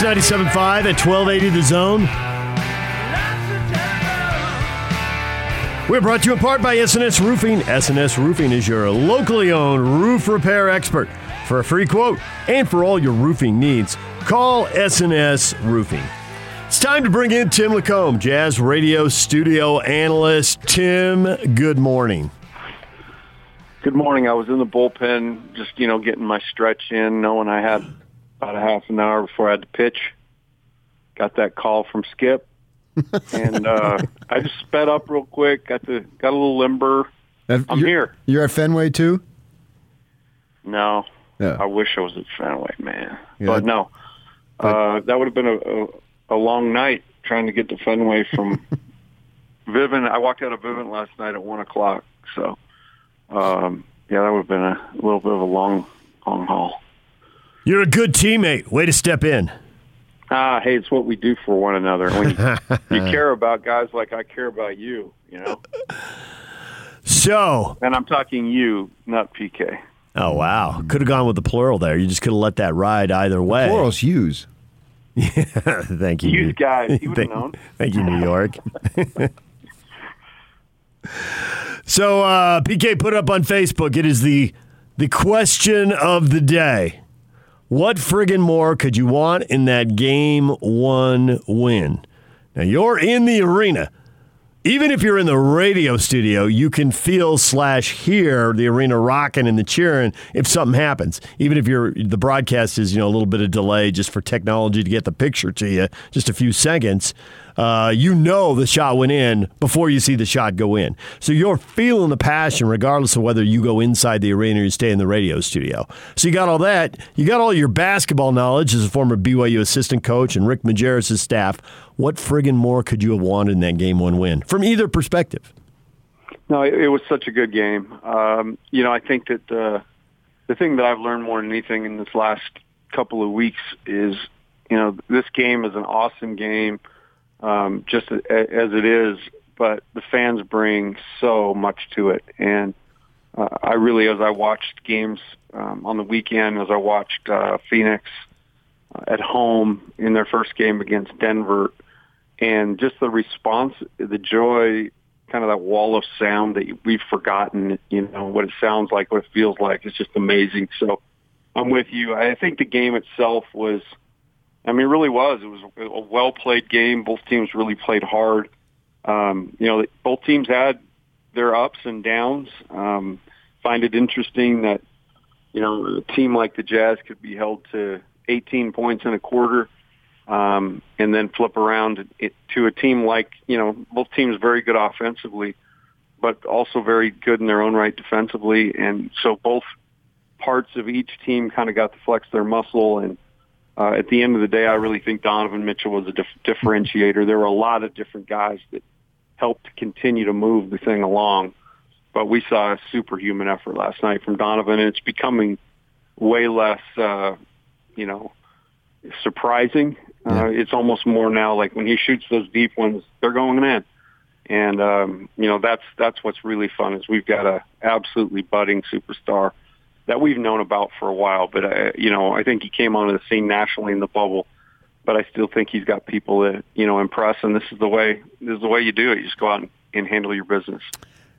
PK. It's 97.5 at 1280 The Zone. We're brought to you in part by SNS Roofing. SNS Roofing is your locally owned roof repair expert. For a free quote and for all your roofing needs, call SNS Roofing. It's time to bring in Tim LaComb, Jazz Radio studio analyst. Tim, good morning. Good morning. I was in the bullpen, just you know, getting my stretch in, knowing I had about a half an hour before I had to pitch. Got that call from Skip, and uh, I just sped up real quick. Got to got a little limber. That- I'm you're- here. You're at Fenway too. No, Yeah. I wish I was at Fenway, man. Yeah. But no, uh, that would have been a, a, a long night trying to get to Fenway from Vivint. I walked out of Vivint last night at one o'clock. So, um, yeah, that would have been a little bit of a long, long haul. You're a good teammate. Way to step in. Ah, hey, it's what we do for one another. When you, you care about guys like I care about you, you know. So, And I'm talking you, not PK. oh wow, could have gone with the plural there. You just could have let that ride either way. Plural's Hughes. Thank you. You New- guys, you would have Thank, known. thank you, New York. so uh, PK put up on Facebook. It is the the question of the day. What friggin' more could you want in that game one win? Now you're in the arena. Even if you're in the radio studio, you can feel slash hear the arena rocking and the cheering if something happens. Even if you're the broadcast is you know a little bit of delay just for technology to get the picture to you, just a few seconds. Uh, you know the shot went in before you see the shot go in. So you're feeling the passion regardless of whether you go inside the arena or you stay in the radio studio. So you got all that. You got all your basketball knowledge as a former BYU assistant coach and Rick Majerus' staff. What friggin' more could you have wanted in that game one win from either perspective? No, it, it was such a good game. Um, you know, I think that uh, the thing that I've learned more than anything in this last couple of weeks is, you know, this game is an awesome game, um, just as it is. But the fans bring so much to it, and uh, I really, as I watched games um, on the weekend, as I watched uh, Phoenix uh, at home in their first game against Denver, and just the response, the joy, kind of that wall of sound that we've forgotten, you know, what it sounds like, what it feels like. It's just amazing. So I'm with you. I think the game itself was, I mean, it really was. It was a well played game. Both teams really played hard. Um, you know, both teams had their ups and downs. Um, find it interesting that, you know, a team like the Jazz could be held to 18 points in a quarter um, and then flip around it, to a team like you know both teams very good offensively, but also very good in their own right defensively, and so both parts of each team kind of got to flex their muscle. And uh, at the end of the day, I really think Donovan Mitchell was a dif- differentiator. There were a lot of different guys that helped continue to move the thing along, but we saw a superhuman effort last night from Donovan, and it's becoming way less, uh, you know, surprising. Uh, it's almost more now like when he shoots those deep ones, they're going in. And um, you know that's that's what's really fun is we've got a absolutely budding superstar that we've known about for a while. But uh, you know I think he came onto the scene nationally in the bubble, but I still think he's got people that you know impress. And this is the way this is the way you do it. You just go out and, and handle your business.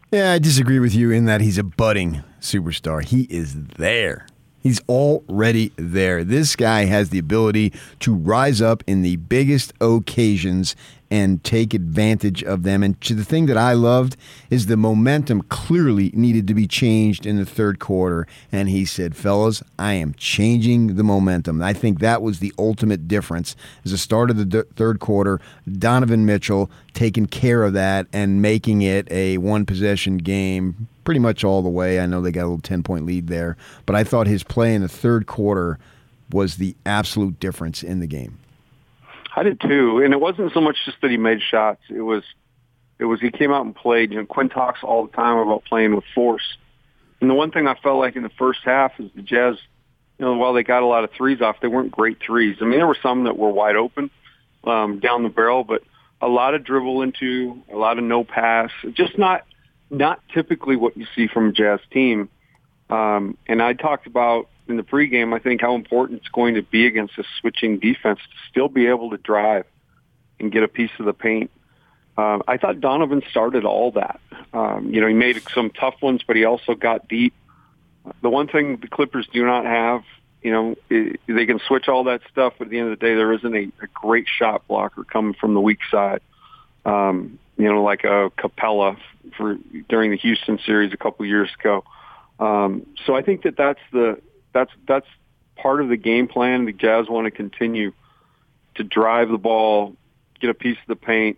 Yeah, I disagree with you in that he's a budding superstar. He is there. He's already there. This guy has the ability to rise up in the biggest occasions and take advantage of them. And the thing that I loved is the momentum clearly needed to be changed in the third quarter. And he said, Fellas, I am changing the momentum. I think that was the ultimate difference. As the start of the d- third quarter, Donovan Mitchell taking care of that and making it a one possession game pretty much all the way. I know they got a little 10 point lead there, but I thought his play in the third quarter was the absolute difference in the game. I did too, and it wasn't so much just that he made shots. It was, it was he came out and played. You know, Quinn talks all the time about playing with force, and the one thing I felt like in the first half is the Jazz. You know, while they got a lot of threes off, they weren't great threes. I mean, there were some that were wide open um, down the barrel, but a lot of dribble into, a lot of no pass. Just not, not typically what you see from a Jazz team. Um, and I talked about in the pregame, I think how important it's going to be against a switching defense to still be able to drive and get a piece of the paint. Um, I thought Donovan started all that. Um, you know, he made some tough ones, but he also got deep. The one thing the Clippers do not have, you know, they can switch all that stuff, but at the end of the day, there isn't a, a great shot blocker coming from the weak side. Um, you know, like a Capela for during the Houston series a couple years ago. Um, so I think that that's the that's that's part of the game plan. The Jazz want to continue to drive the ball, get a piece of the paint,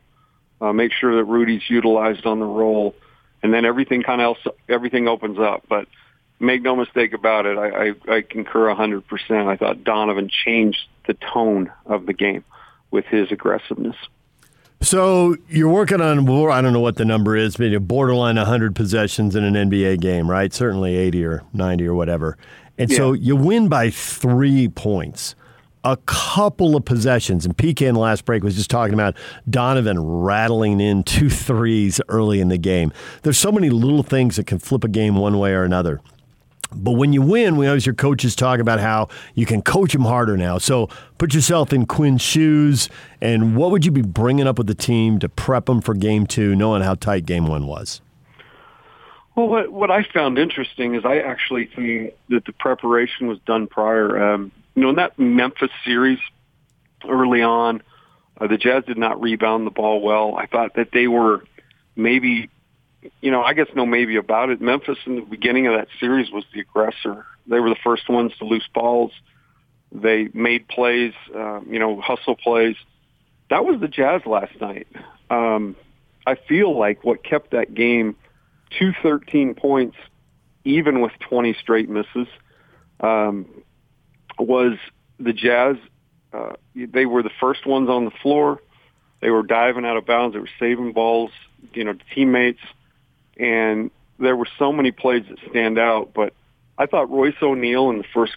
uh, make sure that Rudy's utilized on the roll, and then everything kind of else everything opens up. But make no mistake about it, I, I, I concur 100%. I thought Donovan changed the tone of the game with his aggressiveness. So you're working on, I don't know what the number is, maybe borderline 100 possessions in an NBA game, right? Certainly 80 or 90 or whatever. And yeah. so you win by three points. A couple of possessions, and PK in the last break was just talking about Donovan rattling in two threes early in the game. There's so many little things that can flip a game one way or another. But when you win, we always hear coaches talk about how you can coach them harder now. So put yourself in Quinn's shoes, and what would you be bringing up with the team to prep them for game two, knowing how tight game one was? Well, what, what I found interesting is I actually think that the preparation was done prior. Um, you know, in that Memphis series early on, uh, the Jazz did not rebound the ball well. I thought that they were maybe you know, I guess no maybe about it. Memphis in the beginning of that series was the aggressor. They were the first ones to lose balls. They made plays, uh, you know, hustle plays. That was the Jazz last night. Um, I feel like what kept that game to 13 points, even with 20 straight misses, um, was the Jazz. Uh, they were the first ones on the floor. They were diving out of bounds. They were saving balls, you know, to teammates and there were so many plays that stand out. But I thought Royce O'Neale in the first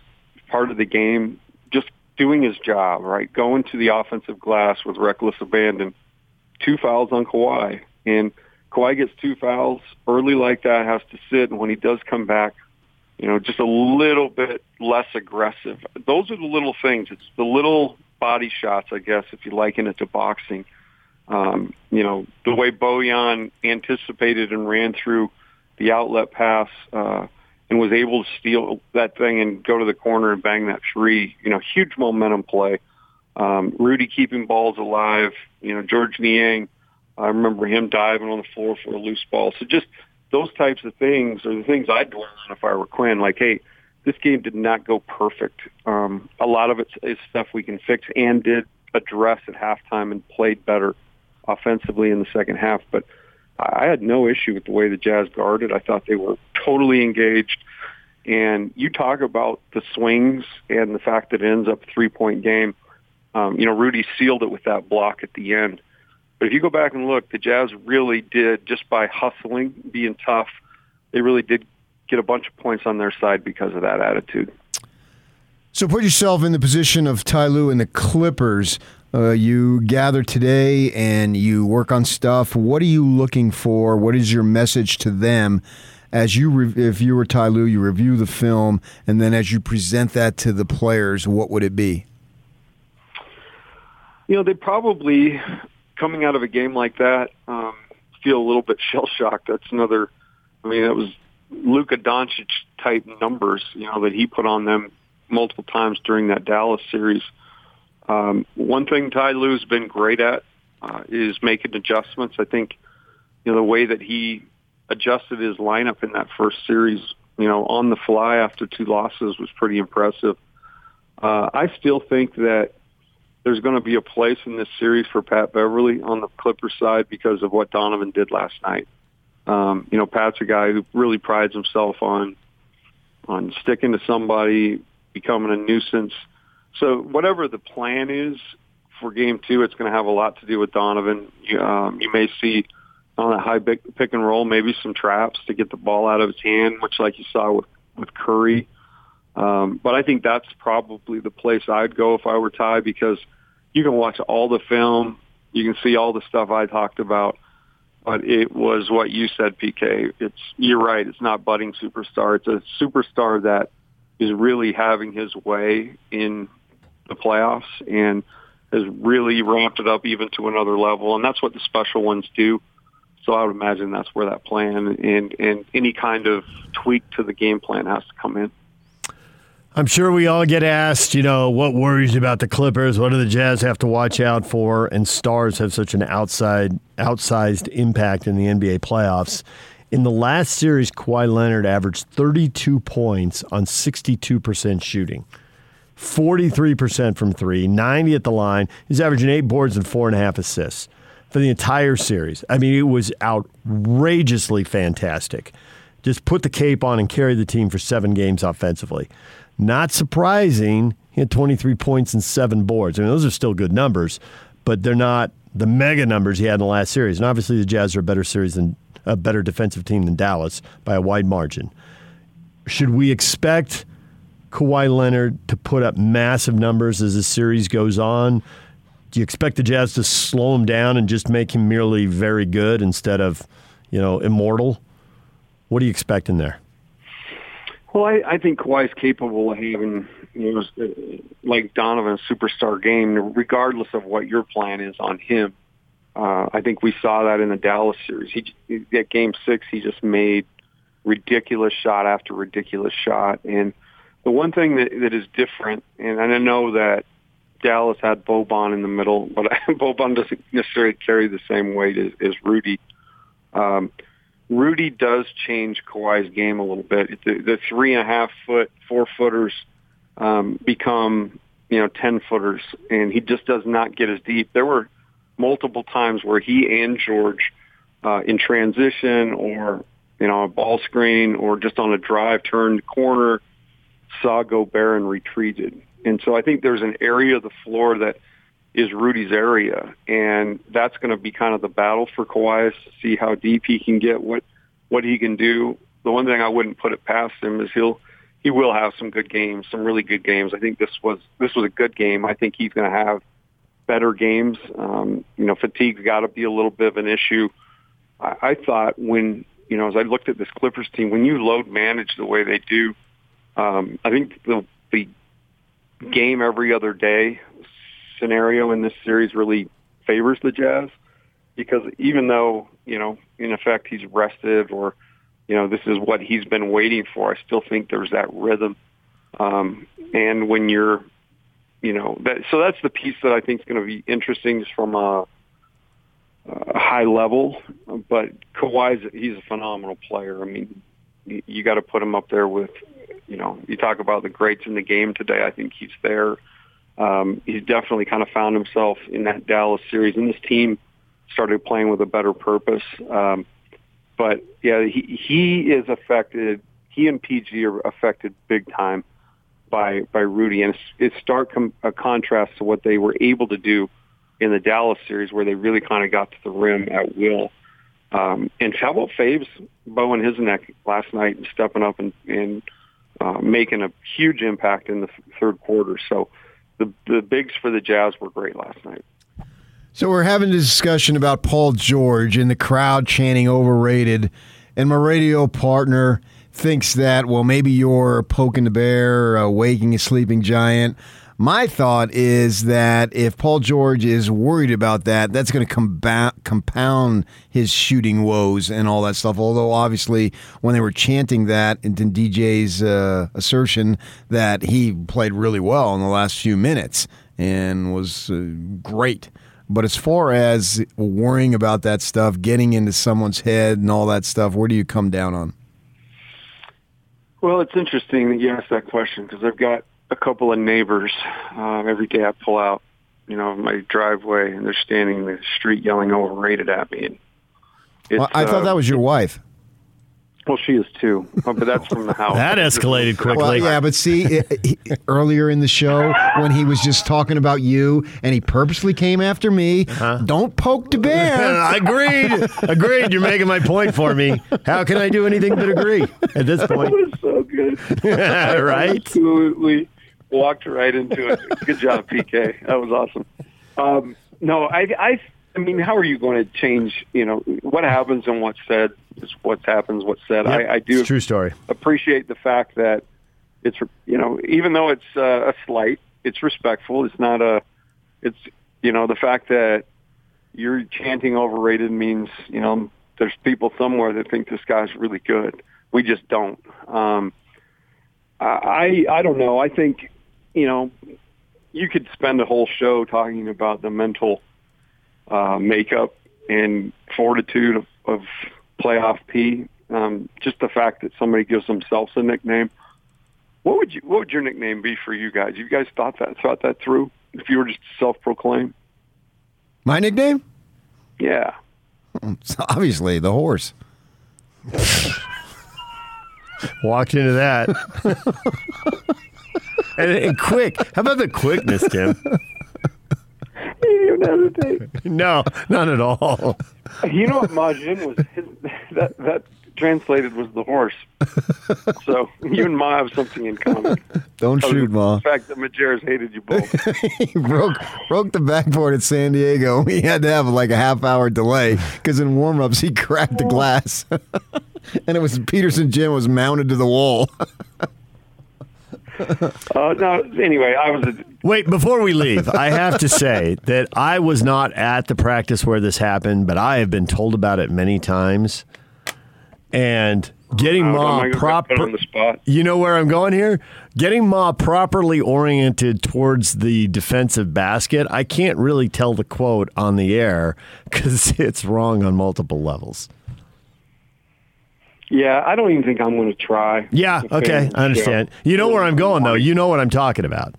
part of the game just doing his job, right, going to the offensive glass with reckless abandon. Two fouls on Kawhi, and Kawhi gets two fouls early like that, has to sit, and when he does come back, you know, just a little bit less aggressive. Those are the little things. It's the little body shots, I guess, if you liken it to boxing um, you know, the way Bojan anticipated and ran through the outlet pass uh, and was able to steal that thing and go to the corner and bang that three, you know, huge momentum play. Um, Rudy keeping balls alive, you know, Georges Niang, I remember him diving on the floor for a loose ball. So just those types of things are the things I'd learn if I were Quinn. Like, hey, this game did not go perfect. Um, a lot of it is stuff we can fix and did address at halftime and played better offensively in the second half. But I had no issue with the way the Jazz guarded. I thought they were totally engaged. And you talk about the swings and the fact that it ends up a three-point game. Um, you know, Rudy sealed it with that block at the end. But if you go back and look, the Jazz really did, just by hustling, being tough, they really did get a bunch of points on their side because of that attitude. So put yourself in the position of Ty Lue and the Clippers. Uh, you gather today and you work on stuff. What are you looking for? What is your message to them? As you, re- if you were Ty Lue, you review the film, and then as you present that to the players, what would it be? You know, they probably coming out of a game like that um, feel a little bit shell shocked. That's another. I mean, it was Luka Doncic type numbers, you know, that he put on them multiple times during that Dallas series. Um, one thing Ty Lue's been great at uh, is making adjustments. I think you know the way that he adjusted his lineup in that first series, you know, on the fly after two losses was pretty impressive. Uh, I still think that there's going to be a place in this series for Pat Beverley on the Clippers side because of what Donovan did last night. Um, you know, Pat's a guy who really prides himself on on sticking to somebody, becoming a nuisance. So whatever the plan is for game two, it's going to have a lot to do with Donovan. You, um, you may see on a high pick, pick and roll, maybe some traps to get the ball out of his hand, much like you saw with, with Curry. Um, but I think that's probably the place I'd go if I were Ty because you can watch all the film. You can see all the stuff I talked about. But it was what you said, PK. It's you're right. It's not budding superstar. It's a superstar that is really having his way in the playoffs and has really ramped it up even to another level. And that's what the special ones do. So I would imagine that's where that plan and, and any kind of tweak to the game plan has to come in. I'm sure we all get asked, you know, what worries about the Clippers? What do the Jazz have to watch out for? And stars have such an outside, outsized impact in the NBA playoffs. In the last series, Kawhi Leonard averaged 32 points on 62% shooting, 43% from three, 90 at the line. He's averaging eight boards and four and a half assists for the entire series. I mean, it was outrageously fantastic. Just put the cape on and carry the team for seven games offensively. Not surprising, he had 23 points and seven boards. I mean, those are still good numbers, but they're not the mega numbers he had in the last series. And obviously, the Jazz are a better series than a better defensive team than Dallas by a wide margin. Should we expect Kawhi Leonard to put up massive numbers as the series goes on? Do you expect the Jazz to slow him down and just make him merely very good instead of, you know, immortal? What do you expect in there? Well, I, I think Kawhi's capable of having, you know, uh, like Donovan's superstar game, regardless of what your plan is on him. Uh, I think we saw that in the Dallas series. He at Game Six, he just made ridiculous shot after ridiculous shot. And the one thing that, that is different, and I know that Dallas had Boban in the middle, but Boban doesn't necessarily carry the same weight as, as Rudy. Um, Rudy does change Kawhi's game a little bit. The, the three and a half foot, four footers um, become, you know, 10 footers, and he just does not get as deep. There were multiple times where he and George uh, in transition or, you know, a ball screen or just on a drive turned corner saw Gobert and retreated. And so I think there's an area of the floor that – is Rudy's area, and that's going to be kind of the battle for Kawhi to see how deep he can get, what what he can do. The one thing I wouldn't put it past him is he'll he will have some good games, some really good games. I think this was this was a good game. I think he's going to have better games. Um, you know, fatigue's got to be a little bit of an issue. I, I thought when you know as I looked at this Clippers team, when you load manage the way they do, um, I think the the game every other day scenario in this series really favors the Jazz because even though, you know, in effect he's rested or, you know, this is what he's been waiting for, I still think there's that rhythm. Um, and when you're, you know, that, so that's the piece that I think is going to be interesting just from a, a high level. But Kawhi's, he's a phenomenal player. I mean, you, you got to put him up there with, you know, you talk about the greats in the game today. I think he's there um, he's definitely kind of found himself in that Dallas series, and this team started playing with a better purpose. Um, but yeah, he he is affected. He and PG are affected big time by by Rudy, and it's, it's stark com- a contrast to what they were able to do in the Dallas series, where they really kind of got to the rim at will. Um, and how about Faves bowing his neck last night and stepping up and, and uh, making a huge impact in the third quarter? So the the bigs for the Jazz were great last night. So we're having a discussion about Paul George and the crowd chanting overrated, and my radio partner thinks that well maybe you're poking the bear, uh, waking a sleeping giant. My thought is that if Paul George is worried about that, that's going to compound his shooting woes and all that stuff. Although, obviously, when they were chanting that, and DJ's uh, assertion that he played really well in the last few minutes and was uh, great. But as far as worrying about that stuff, getting into someone's head and all that stuff, where do you come down on? Well, it's interesting that you asked that question because I've got a couple of neighbors um, every day I pull out, you know, my driveway, and they're standing in the street yelling overrated at me. And well, I thought uh, that was your wife. Well, she is too, but that's from the house. that escalated quickly. Well, yeah, but see, it, he, earlier in the show when he was just talking about you, and he purposely came after me. Uh-huh. Don't poke the bear. I agreed. Agreed. You're making my point for me. How can I do anything but agree at this point? That was so good. right? Absolutely walked right into it. Good job, PK. That was awesome. Um, no, I, I, I mean, how are you going to change? You know, what happens and what's said is what happens, what's said. Yep, I, I do true story. Appreciate the fact that it's you know even though it's uh, a slight, it's respectful. It's not a. It's you know the fact that you're chanting overrated means you know there's people somewhere that think this guy's really good. We just don't. Um, I I don't know. I think you know you could spend a whole show talking about the mental uh, makeup and fortitude of, of playoff P. Um, just the fact that somebody gives themselves a nickname. What would you? What would your nickname be for you guys? You guys thought that thought that through? If you were just self-proclaimed. My nickname? Yeah. It's obviously the horse. Walked into that. and, and quick. How about the quickness, Tim? You didn't hesitate. No, not at all. You know what Majin was? His, that that translated was the horse. So you and Ma have something in common. Don't Other shoot, than Ma. The fact that Majerus hated you both. he broke broke the backboard at San Diego. We had to have like a half hour delay because in warm ups he cracked the oh. glass, and it was Peterson Gym was mounted to the wall. Uh, no, anyway, I was. A, Wait, before we leave, I have to say that I was not at the practice where this happened, but I have been told about it many times. And getting Ma proper on the spot. You know where I'm going here? Getting Ma properly oriented towards the defensive basket. I can't really tell the quote on the air because it's wrong on multiple levels. Yeah, I don't even think I'm going to try. Yeah, okay, I understand. You know where I'm going, though. You know what I'm talking about.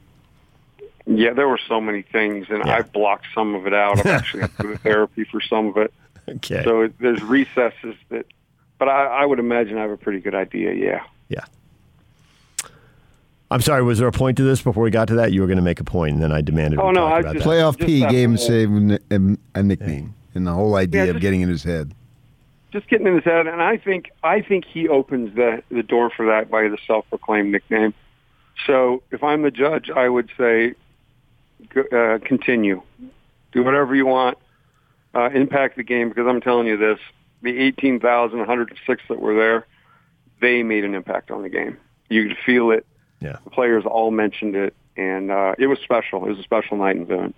Yeah, there were so many things, and Yeah. I blocked some of it out. I'm actually in through therapy for some of it. Okay. So there's recesses that, but I, I would imagine I have a pretty good idea. Yeah. Yeah. I'm sorry. Was there a point to this before we got to that? You were going to make a point, and then I demanded. Oh, we no, talk I about just- that. Playoff P that gave him save a, a nickname, and the whole idea Yeah, of getting in his head. Just getting in his head, and I think I think he opens the the door for that by the self-proclaimed nickname. So if I'm the judge, I would say uh, continue, do whatever you want, uh, impact the game because I'm telling you this: the 18,106 that were there, they made an impact on the game. You could feel it. Yeah. The players all mentioned it, and uh, it was special. It was a special night in Boone.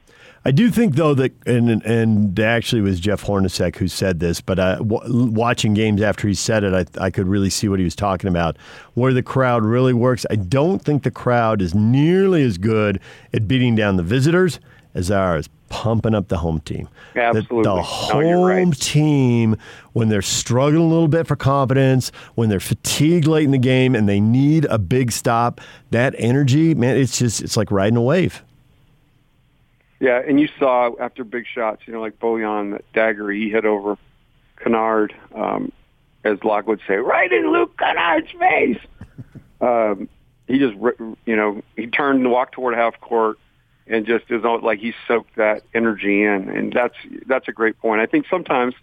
I do think though that, and and actually it was Jeff Hornacek who said this, but uh, w- watching games after he said it, I, I could really see what he was talking about. Where the crowd really works, I don't think the crowd is nearly as good at beating down the visitors as as pumping up the home team. The- Absolutely. the, No, home you're right. team when they're struggling a little bit for confidence, when they're fatigued late in the game, and they need a big stop. That energy, man, it's just it's like riding a wave. Yeah, and you saw after big shots, you know, like Bojan, that dagger he hit over Kennard, um, as Locke would say, right in Luke Kennard's face. Um, he just, you know, he turned and walked toward half court, and just is like he soaked that energy in, and that's that's a great point. I think sometimes,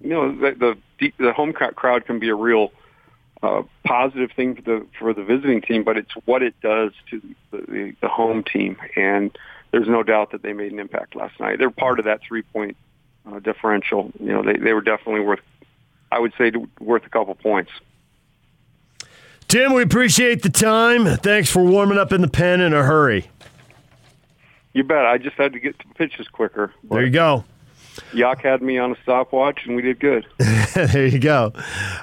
you know, the the, the home crowd crowd can be a real uh, positive thing for the for the visiting team, but it's what it does to the, the, the home team, and there's no doubt that they made an impact last night. They're part of that three point uh, differential. You know, they they were definitely worth, I would say, worth a couple points. Tim, we appreciate the time. Thanks for warming up in the pen in a hurry. You bet. I just had to get to pitches quicker. There you go. Yak had me on a stopwatch, and we did good. there you go.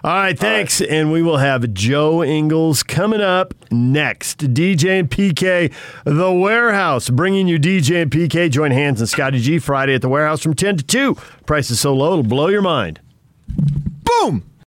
All right, thanks. And we will have Joe Ingles coming up next. DJ and PK, The Warehouse, bringing you DJ and PK. Join Hans and Scotty G Friday at The Warehouse from 10 to 2. Price is so low, it'll blow your mind. Boom!